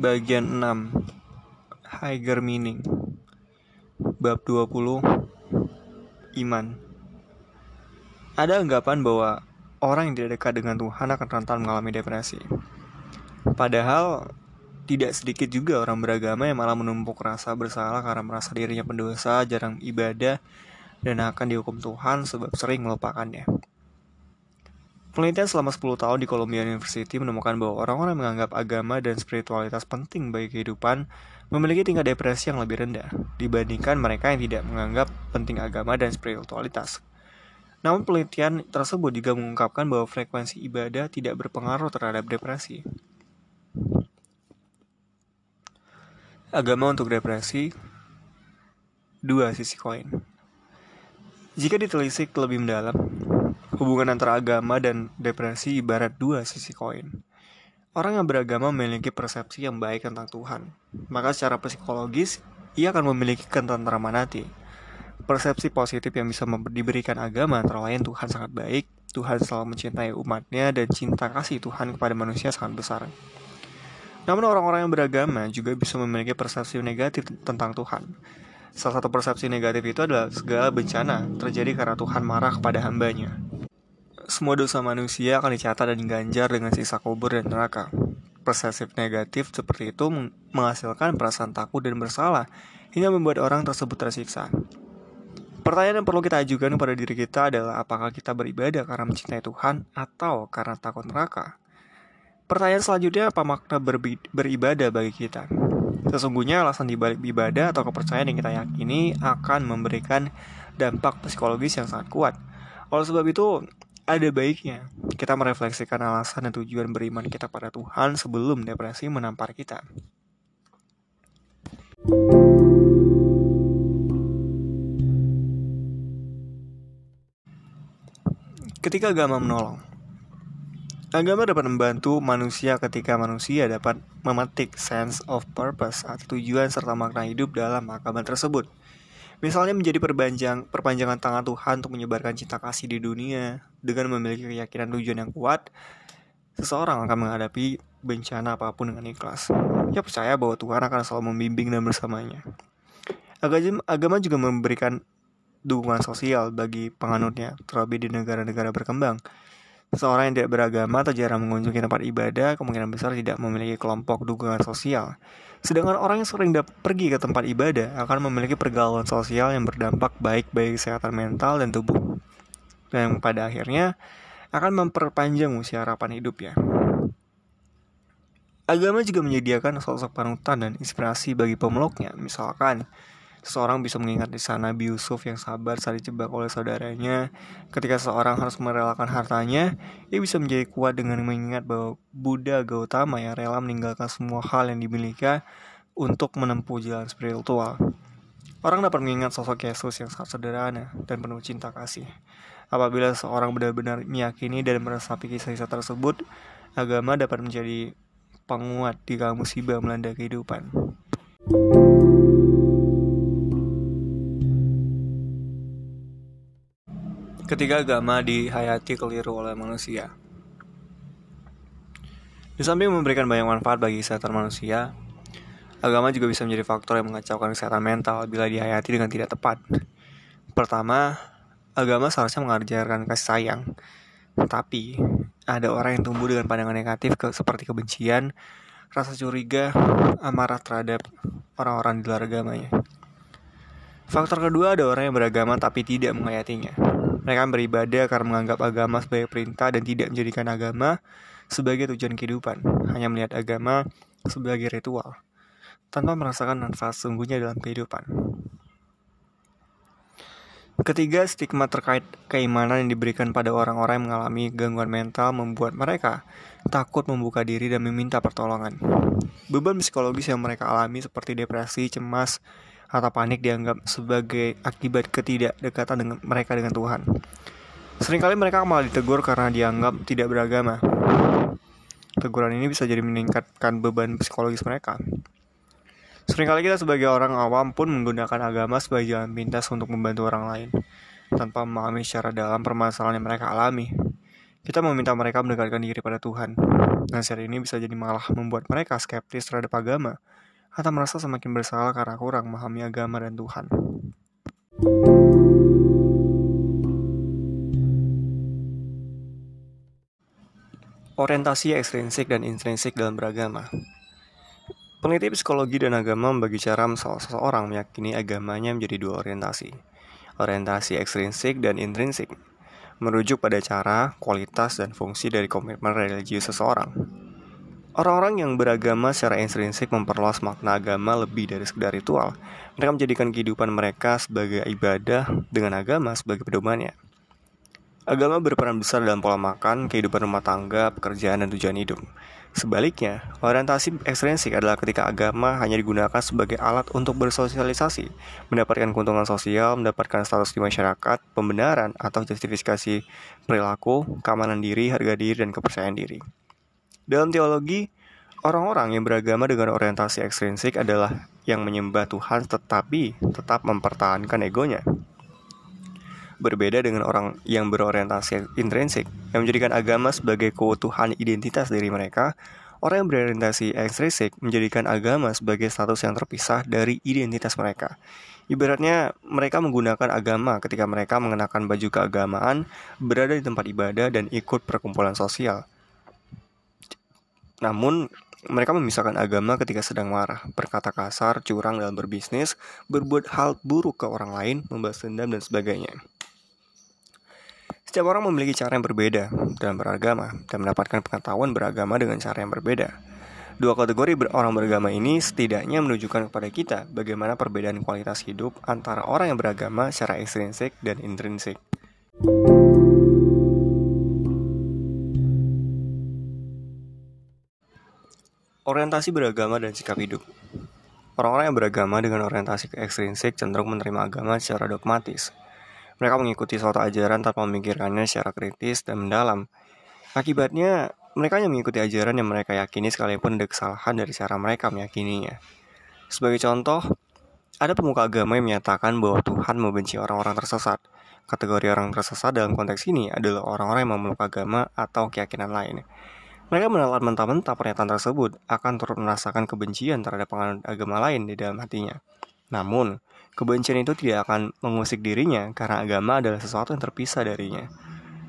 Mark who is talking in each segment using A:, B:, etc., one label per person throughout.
A: Bagian 6 Higher Meaning Bab 20 Iman Ada anggapan bahwa orang yang tidak dekat dengan Tuhan akan rentan mengalami depresi. Padahal tidak sedikit juga orang beragama yang malah menumpuk rasa bersalah karena merasa dirinya pendosa, jarang ibadah, dan akan dihukum Tuhan sebab sering melupakannya. Penelitian selama 10 tahun di Columbia University menemukan bahwa orang-orang menganggap agama dan spiritualitas penting bagi kehidupan memiliki tingkat depresi yang lebih rendah dibandingkan mereka yang tidak menganggap penting agama dan spiritualitas. Namun penelitian tersebut juga mengungkapkan bahwa frekuensi ibadah tidak berpengaruh terhadap depresi. Agama untuk depresi dua sisi koin. Jika ditelisik lebih mendalam, Hubungan antara agama dan depresi ibarat dua sisi koin. Orang yang beragama memiliki persepsi yang baik tentang Tuhan, maka secara psikologis ia akan memiliki ketentraman hati. Persepsi positif yang bisa diberikan agama antara lain Tuhan sangat baik, Tuhan selalu mencintai umatnya, dan cinta kasih Tuhan kepada manusia sangat besar. Namun orang-orang yang beragama juga bisa memiliki persepsi negatif tentang Tuhan. Salah satu persepsi negatif itu adalah segala bencana terjadi karena Tuhan marah kepada hambanya semua dosa manusia akan dicatat dan diganjar dengan sisa kubur dan neraka. Persesif negatif seperti itu menghasilkan perasaan takut dan bersalah hingga membuat orang tersebut tersiksa. Pertanyaan yang perlu kita ajukan kepada diri kita adalah apakah kita beribadah karena mencintai Tuhan atau karena takut neraka? Pertanyaan selanjutnya apa makna beribadah bagi kita? Sesungguhnya alasan dibalik ibadah atau kepercayaan yang kita yakini akan memberikan dampak psikologis yang sangat kuat. Oleh sebab itu, ada baiknya kita merefleksikan alasan dan tujuan beriman kita pada Tuhan sebelum depresi menampar kita. Ketika agama menolong, agama dapat membantu manusia ketika manusia dapat memetik sense of purpose atau tujuan serta makna hidup dalam agama tersebut. Misalnya menjadi perpanjang, perpanjangan tangan Tuhan untuk menyebarkan cinta kasih di dunia dengan memiliki keyakinan tujuan yang kuat, seseorang akan menghadapi bencana apa pun dengan ikhlas. Ia percaya bahwa Tuhan akan selalu membimbing dan bersamanya. Agama juga memberikan dukungan sosial bagi penganutnya, terlebih di negara-negara berkembang. Seseorang yang tidak beragama atau jarang mengunjungi tempat ibadah kemungkinan besar tidak memiliki kelompok dukungan sosial. Sedangkan orang yang sering pergi ke tempat ibadah akan memiliki pergaulan sosial yang berdampak baik bagi kesehatan mental dan tubuh. Dan pada akhirnya akan memperpanjang usia harapan hidupnya. Agama juga menyediakan sosok panutan dan inspirasi bagi pemeluknya. Misalkan, Seseorang bisa mengingat di sana Yusuf yang sabar saat dijebak oleh saudaranya. Ketika seseorang harus merelakan hartanya, ia bisa menjadi kuat dengan mengingat bahwa Buddha Gautama yang rela meninggalkan semua hal yang dimiliki untuk menempuh jalan spiritual. Orang dapat mengingat sosok Yesus yang sangat sederhana dan penuh cinta kasih. Apabila seorang benar-benar meyakini dan meresapi kisah-kisah tersebut, agama dapat menjadi penguat di musibah melanda kehidupan. Ketika agama dihayati keliru oleh manusia. Di samping memberikan banyak manfaat bagi kesehatan manusia, agama juga bisa menjadi faktor yang mengacaukan kesehatan mental bila dihayati dengan tidak tepat. Pertama, agama seharusnya mengajarkan kasih sayang. Tapi, ada orang yang tumbuh dengan pandangan negatif ke, seperti kebencian, rasa curiga, amarah terhadap orang-orang di luar agamanya. Faktor kedua ada orang yang beragama tapi tidak menghayatinya. Mereka beribadah karena menganggap agama sebagai perintah dan tidak menjadikan agama sebagai tujuan kehidupan, hanya melihat agama sebagai ritual, tanpa merasakan manfaat sungguhnya dalam kehidupan. Ketiga, stigma terkait keimanan yang diberikan pada orang-orang yang mengalami gangguan mental membuat mereka takut membuka diri dan meminta pertolongan. Beban psikologis yang mereka alami seperti depresi, cemas, atau panik dianggap sebagai akibat ketidakdekatan dengan mereka dengan Tuhan. Seringkali mereka malah ditegur karena dianggap tidak beragama. Teguran ini bisa jadi meningkatkan beban psikologis mereka. Seringkali kita sebagai orang awam pun menggunakan agama sebagai jalan pintas untuk membantu orang lain, tanpa memahami secara dalam permasalahan yang mereka alami. kita meminta mereka mendekatkan diri pada Tuhan. Nasihat ini bisa jadi malah membuat mereka skeptis terhadap agama atau merasa semakin bersalah karena kurang memahami agama dan Tuhan. Orientasi ekstrinsik dan intrinsik dalam beragama. Peneliti psikologi dan agama membagi cara salah seseorang meyakini agamanya menjadi dua orientasi. Orientasi ekstrinsik dan intrinsik merujuk pada cara, kualitas, dan fungsi dari komitmen religius seseorang. Orang-orang yang beragama secara intrinsik memperluas makna agama lebih dari sekedar ritual. Mereka menjadikan kehidupan mereka sebagai ibadah dengan agama sebagai pedomannya. Agama berperan besar dalam pola makan, kehidupan rumah tangga, pekerjaan, dan tujuan hidup. Sebaliknya, orientasi ekstrinsik adalah ketika agama hanya digunakan sebagai alat untuk bersosialisasi, mendapatkan keuntungan sosial, mendapatkan status di masyarakat, pembenaran, atau justifikasi perilaku, keamanan diri, harga diri, dan kepercayaan diri. Dalam teologi, orang-orang yang beragama dengan orientasi ekstrinsik adalah yang menyembah Tuhan tetapi tetap mempertahankan egonya. Berbeda dengan orang yang berorientasi intrinsik, yang menjadikan agama sebagai keutuhan identitas diri mereka, orang yang berorientasi ekstrinsik menjadikan agama sebagai status yang terpisah dari identitas mereka. Ibaratnya, mereka menggunakan agama ketika mereka mengenakan baju keagamaan, berada di tempat ibadah, dan ikut perkumpulan sosial. Namun, mereka memisahkan agama ketika sedang marah, berkata kasar, curang dalam berbisnis, berbuat hal buruk ke orang lain, membalas dendam, dan sebagainya. Setiap orang memiliki cara yang berbeda dalam beragama dan mendapatkan pengetahuan beragama dengan cara yang berbeda. Dua kategori ber orang beragama ini setidaknya menunjukkan kepada kita bagaimana perbedaan kualitas hidup antara orang yang beragama secara ekstrinsik dan intrinsik. Orientasi beragama dan sikap hidup. Orang-orang yang beragama dengan orientasi ekstrinsik cenderung menerima agama secara dogmatis. Mereka mengikuti suatu ajaran tanpa memikirkannya secara kritis dan mendalam. Akibatnya, mereka hanya mengikuti ajaran yang mereka yakini sekalipun ada kesalahan dari cara mereka meyakininya. Sebagai contoh, ada pemuka agama yang menyatakan bahwa Tuhan membenci orang-orang tersesat. Kategori orang tersesat dalam konteks ini adalah orang-orang yang memeluk agama atau keyakinan lain. Mereka menelan mentah-mentah pernyataan tersebut akan turut merasakan kebencian terhadap penganut agama lain di dalam hatinya. Namun, kebencian itu tidak akan mengusik dirinya karena agama adalah sesuatu yang terpisah darinya.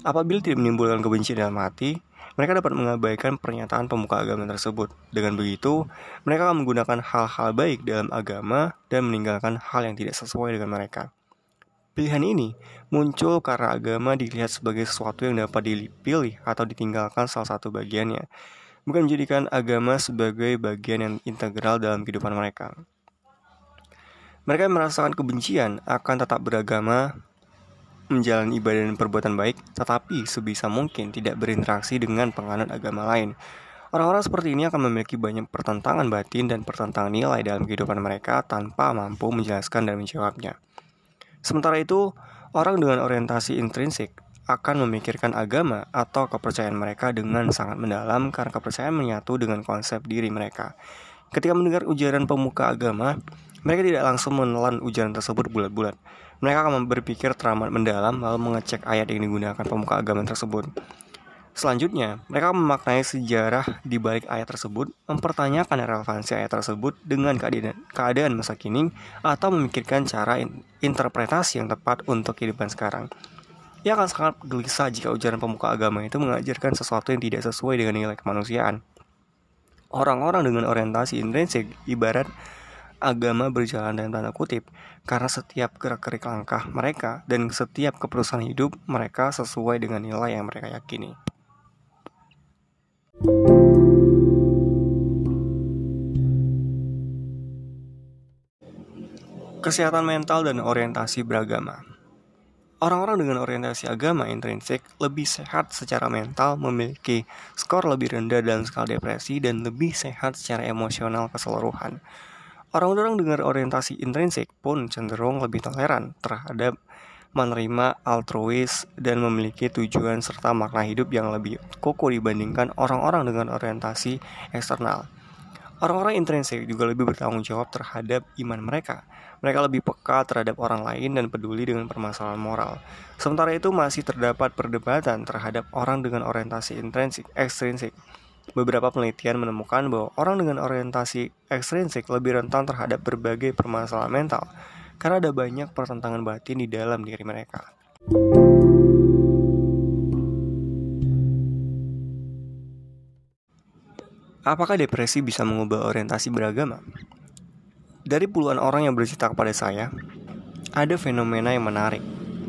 A: Apabila tidak menimbulkan kebencian dalam hati, mereka dapat mengabaikan pernyataan pemuka agama tersebut. Dengan begitu, mereka akan menggunakan hal-hal baik dalam agama dan meninggalkan hal yang tidak sesuai dengan mereka. Pilihan ini muncul karena agama dilihat sebagai sesuatu yang dapat dipilih atau ditinggalkan salah satu bagiannya, bukan menjadikan agama sebagai bagian yang integral dalam kehidupan mereka. Mereka merasakan kebencian akan tetap beragama, menjalani ibadah dan perbuatan baik, tetapi sebisa mungkin tidak berinteraksi dengan penganut agama lain. Orang-orang seperti ini akan memiliki banyak pertentangan batin dan pertentangan nilai dalam kehidupan mereka tanpa mampu menjelaskan dan menjawabnya. Sementara itu, orang dengan orientasi intrinsik akan memikirkan agama atau kepercayaan mereka dengan sangat mendalam karena kepercayaan menyatu dengan konsep diri mereka. Ketika mendengar ujaran pemuka agama, mereka tidak langsung menelan ujaran tersebut bulat-bulat. Mereka akan berpikir teramat mendalam lalu mengecek ayat yang digunakan pemuka agama tersebut. Selanjutnya, mereka memaknai sejarah di balik ayat tersebut, mempertanyakan relevansi ayat tersebut dengan keadaan, keadaan masa kini, atau memikirkan cara in, interpretasi yang tepat untuk kehidupan sekarang. Ia akan sangat gelisah jika ujaran pemuka agama itu mengajarkan sesuatu yang tidak sesuai dengan nilai kemanusiaan. Orang-orang dengan orientasi intrinsik ibarat agama berjalan dalam tanda kutip karena setiap gerak-gerik langkah mereka dan setiap keputusan hidup mereka sesuai dengan nilai yang mereka yakini. Kesehatan mental dan orientasi beragama. Orang-orang dengan orientasi agama intrinsik lebih sehat secara mental, memiliki skor lebih rendah dalam skala depresi, dan lebih sehat secara emosional keseluruhan. Orang-orang dengan orientasi intrinsik pun cenderung lebih toleran terhadap menerima altruis dan memiliki tujuan serta makna hidup yang lebih kokoh dibandingkan orang-orang dengan orientasi eksternal. Orang-orang intrinsik juga lebih bertanggung jawab terhadap iman mereka. Mereka lebih peka terhadap orang lain dan peduli dengan permasalahan moral. Sementara itu masih terdapat perdebatan terhadap orang dengan orientasi intrinsik, ekstrinsik. Beberapa penelitian menemukan bahwa orang dengan orientasi ekstrinsik lebih rentan terhadap berbagai permasalahan mental karena ada banyak pertentangan batin di dalam diri mereka. Apakah depresi bisa mengubah orientasi beragama? Dari puluhan orang yang bercerita kepada saya, ada fenomena yang menarik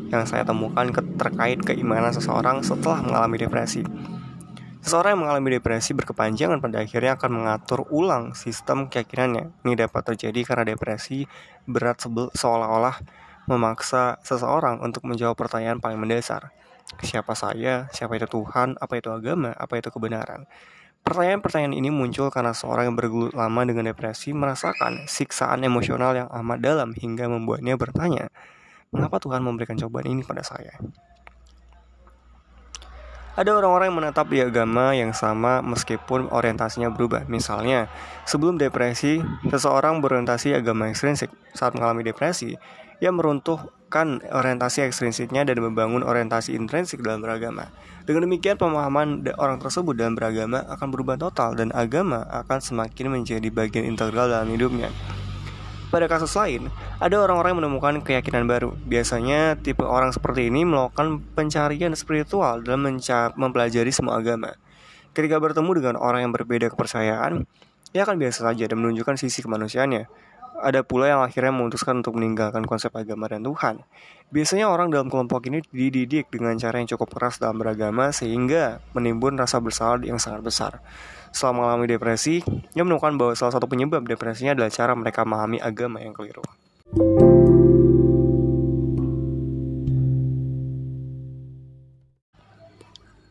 A: yang saya temukan terkait keimanan seseorang setelah mengalami depresi. Seseorang yang mengalami depresi berkepanjangan pada akhirnya akan mengatur ulang sistem keyakinannya. Ini dapat terjadi karena depresi berat seolah-olah memaksa seseorang untuk menjawab pertanyaan paling mendasar. Siapa saya? Siapa itu Tuhan? Apa itu agama? Apa itu kebenaran? Pertanyaan-pertanyaan ini muncul karena seorang yang bergelut lama dengan depresi merasakan siksaan emosional yang amat dalam hingga membuatnya bertanya, mengapa Tuhan memberikan cobaan ini pada saya? Ada orang-orang yang di agama yang sama meskipun orientasinya berubah. Misalnya, sebelum depresi, seseorang berorientasi agama ekstrinsik. Saat mengalami depresi, ia meruntuhkan orientasi ekstrinsiknya dan membangun orientasi intrinsik dalam beragama. Dengan demikian, pemahaman orang tersebut dalam beragama akan berubah total dan agama akan semakin menjadi bagian integral dalam hidupnya. Pada kasus lain, ada orang-orang yang menemukan keyakinan baru. Biasanya, tipe orang seperti ini melakukan pencarian spiritual dalam mempelajari semua agama. Ketika bertemu dengan orang yang berbeda kepercayaan, ia akan biasa saja dan menunjukkan sisi kemanusiaannya ada pula yang akhirnya memutuskan untuk meninggalkan konsep agama dan Tuhan. Biasanya orang dalam kelompok ini dididik dengan cara yang cukup keras dalam beragama sehingga menimbun rasa bersalah yang sangat besar. Setelah mengalami depresi, ia menemukan bahwa salah satu penyebab depresinya adalah cara mereka memahami agama yang keliru.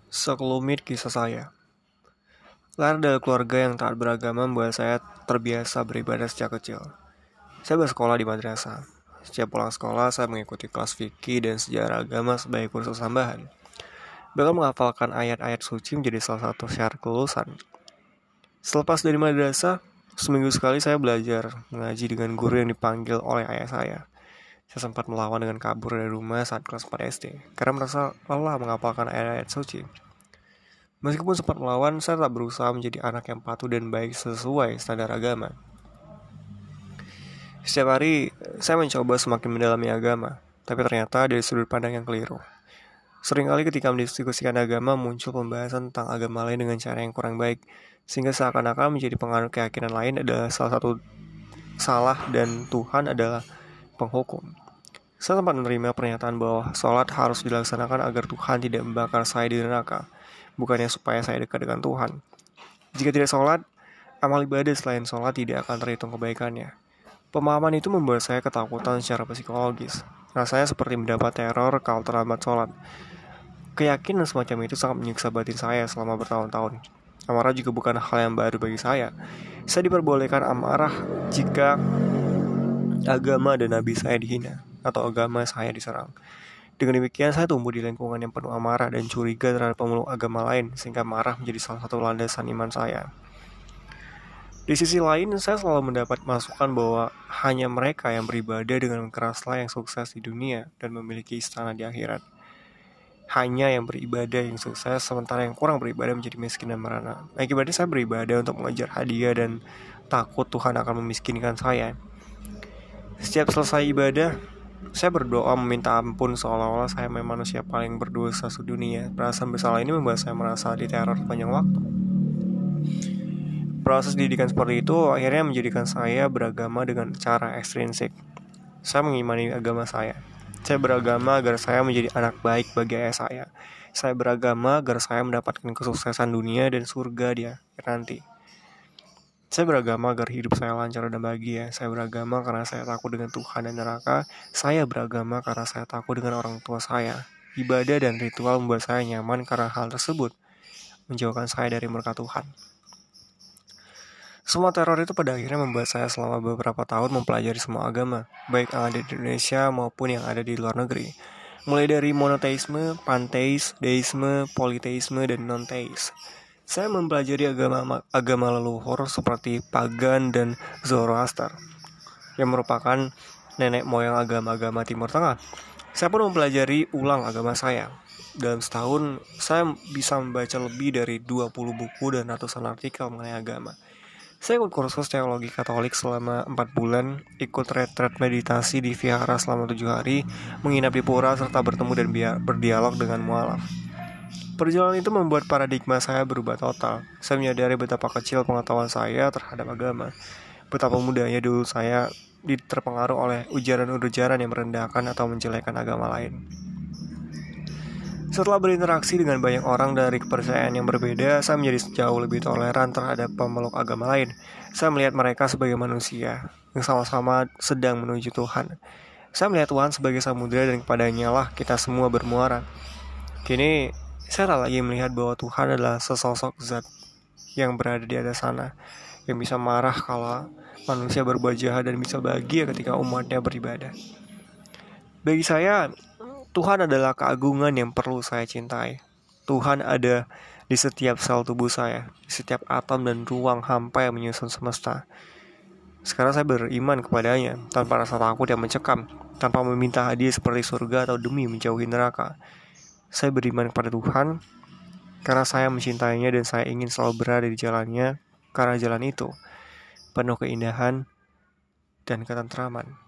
A: Sekelumit kisah saya Lahir dari keluarga yang taat beragama membuat saya terbiasa beribadah sejak kecil. Saya bersekolah di madrasah. Setiap pulang sekolah, saya mengikuti kelas fikih dan sejarah agama sebagai kursus tambahan. Bahkan menghafalkan ayat-ayat suci menjadi salah satu syarat kelulusan. Selepas dari madrasah, seminggu sekali saya belajar mengaji dengan guru yang dipanggil oleh ayah saya. Saya sempat melawan dengan kabur dari rumah saat kelas 4 SD, karena merasa lelah menghafalkan ayat-ayat suci. Meskipun sempat melawan, saya tak berusaha menjadi anak yang patuh dan baik sesuai standar agama. Setiap hari, saya mencoba semakin mendalami agama, tapi ternyata dari sudut pandang yang keliru. Seringkali ketika mendiskusikan agama, muncul pembahasan tentang agama lain dengan cara yang kurang baik, sehingga seakan-akan menjadi pengaruh keyakinan lain adalah salah satu salah dan Tuhan adalah penghukum. Saya sempat menerima pernyataan bahwa sholat harus dilaksanakan agar Tuhan tidak membakar saya di neraka, bukannya supaya saya dekat dengan Tuhan. Jika tidak sholat, amal ibadah selain sholat tidak akan terhitung kebaikannya. Pemahaman itu membuat saya ketakutan secara psikologis. Rasanya seperti mendapat teror kalau terlambat sholat. Keyakinan semacam itu sangat menyiksa batin saya selama bertahun-tahun. Amarah juga bukan hal yang baru bagi saya. Saya diperbolehkan amarah jika agama dan nabi saya dihina atau agama saya diserang. Dengan demikian, saya tumbuh di lingkungan yang penuh amarah dan curiga terhadap pemeluk agama lain, sehingga marah menjadi salah satu landasan iman saya. Di sisi lain, saya selalu mendapat masukan bahwa hanya mereka yang beribadah dengan keraslah yang sukses di dunia dan memiliki istana di akhirat. Hanya yang beribadah yang sukses, sementara yang kurang beribadah menjadi miskin dan merana. Akibatnya saya beribadah untuk mengejar hadiah dan takut Tuhan akan memiskinkan saya. Setiap selesai ibadah, saya berdoa meminta ampun seolah-olah saya memang manusia paling berdosa sedunia. Perasaan bersalah ini membuat saya merasa diteror panjang waktu. Proses didikan seperti itu akhirnya menjadikan saya beragama dengan cara ekstrinsik. Saya mengimani agama saya. Saya beragama agar saya menjadi anak baik bagi ayah saya. Saya beragama agar saya mendapatkan kesuksesan dunia dan surga dia nanti. Saya beragama agar hidup saya lancar dan bahagia. Saya beragama karena saya takut dengan Tuhan dan neraka. Saya beragama karena saya takut dengan orang tua saya. Ibadah dan ritual membuat saya nyaman karena hal tersebut menjauhkan saya dari murka Tuhan. Semua teror itu pada akhirnya membuat saya selama beberapa tahun mempelajari semua agama, baik yang ada di Indonesia maupun yang ada di luar negeri. Mulai dari monoteisme, panteis, deisme, politeisme, dan non-teis. Saya mempelajari agama agama leluhur seperti Pagan dan Zoroaster yang merupakan nenek moyang agama-agama Timur Tengah. Saya pun mempelajari ulang agama saya. Dalam setahun, saya bisa membaca lebih dari 20 buku dan ratusan artikel mengenai agama. Saya ikut kursus teologi Katolik selama 4 bulan, ikut retret meditasi di vihara selama 7 hari, menginap di pura serta bertemu dan berdialog dengan mualaf. Perjalanan itu membuat paradigma saya berubah total. Saya menyadari betapa kecil pengetahuan saya terhadap agama. Betapa mudahnya dulu saya terpengaruh oleh ujaran-ujaran yang merendahkan atau menjelekkan agama lain. Setelah berinteraksi dengan banyak orang dari kepercayaan yang berbeda, saya menjadi jauh lebih toleran terhadap pemeluk agama lain. Saya melihat mereka sebagai manusia yang sama-sama sedang menuju Tuhan. Saya melihat Tuhan sebagai samudera dan kepadanya lah kita semua bermuara. Kini saya tak lagi melihat bahwa Tuhan adalah sesosok zat yang berada di atas sana, yang bisa marah kalau manusia berbuat jahat dan bisa bahagia ketika umatnya beribadah. Bagi saya, Tuhan adalah keagungan yang perlu saya cintai. Tuhan ada di setiap sel tubuh saya, di setiap atom dan ruang hampa yang menyusun semesta. Sekarang saya beriman kepadanya tanpa rasa takut yang mencekam, tanpa meminta hadiah seperti surga atau demi menjauhi neraka. Saya beriman kepada Tuhan karena saya mencintainya dan saya ingin selalu berada di jalannya karena jalan itu penuh keindahan dan ketentraman.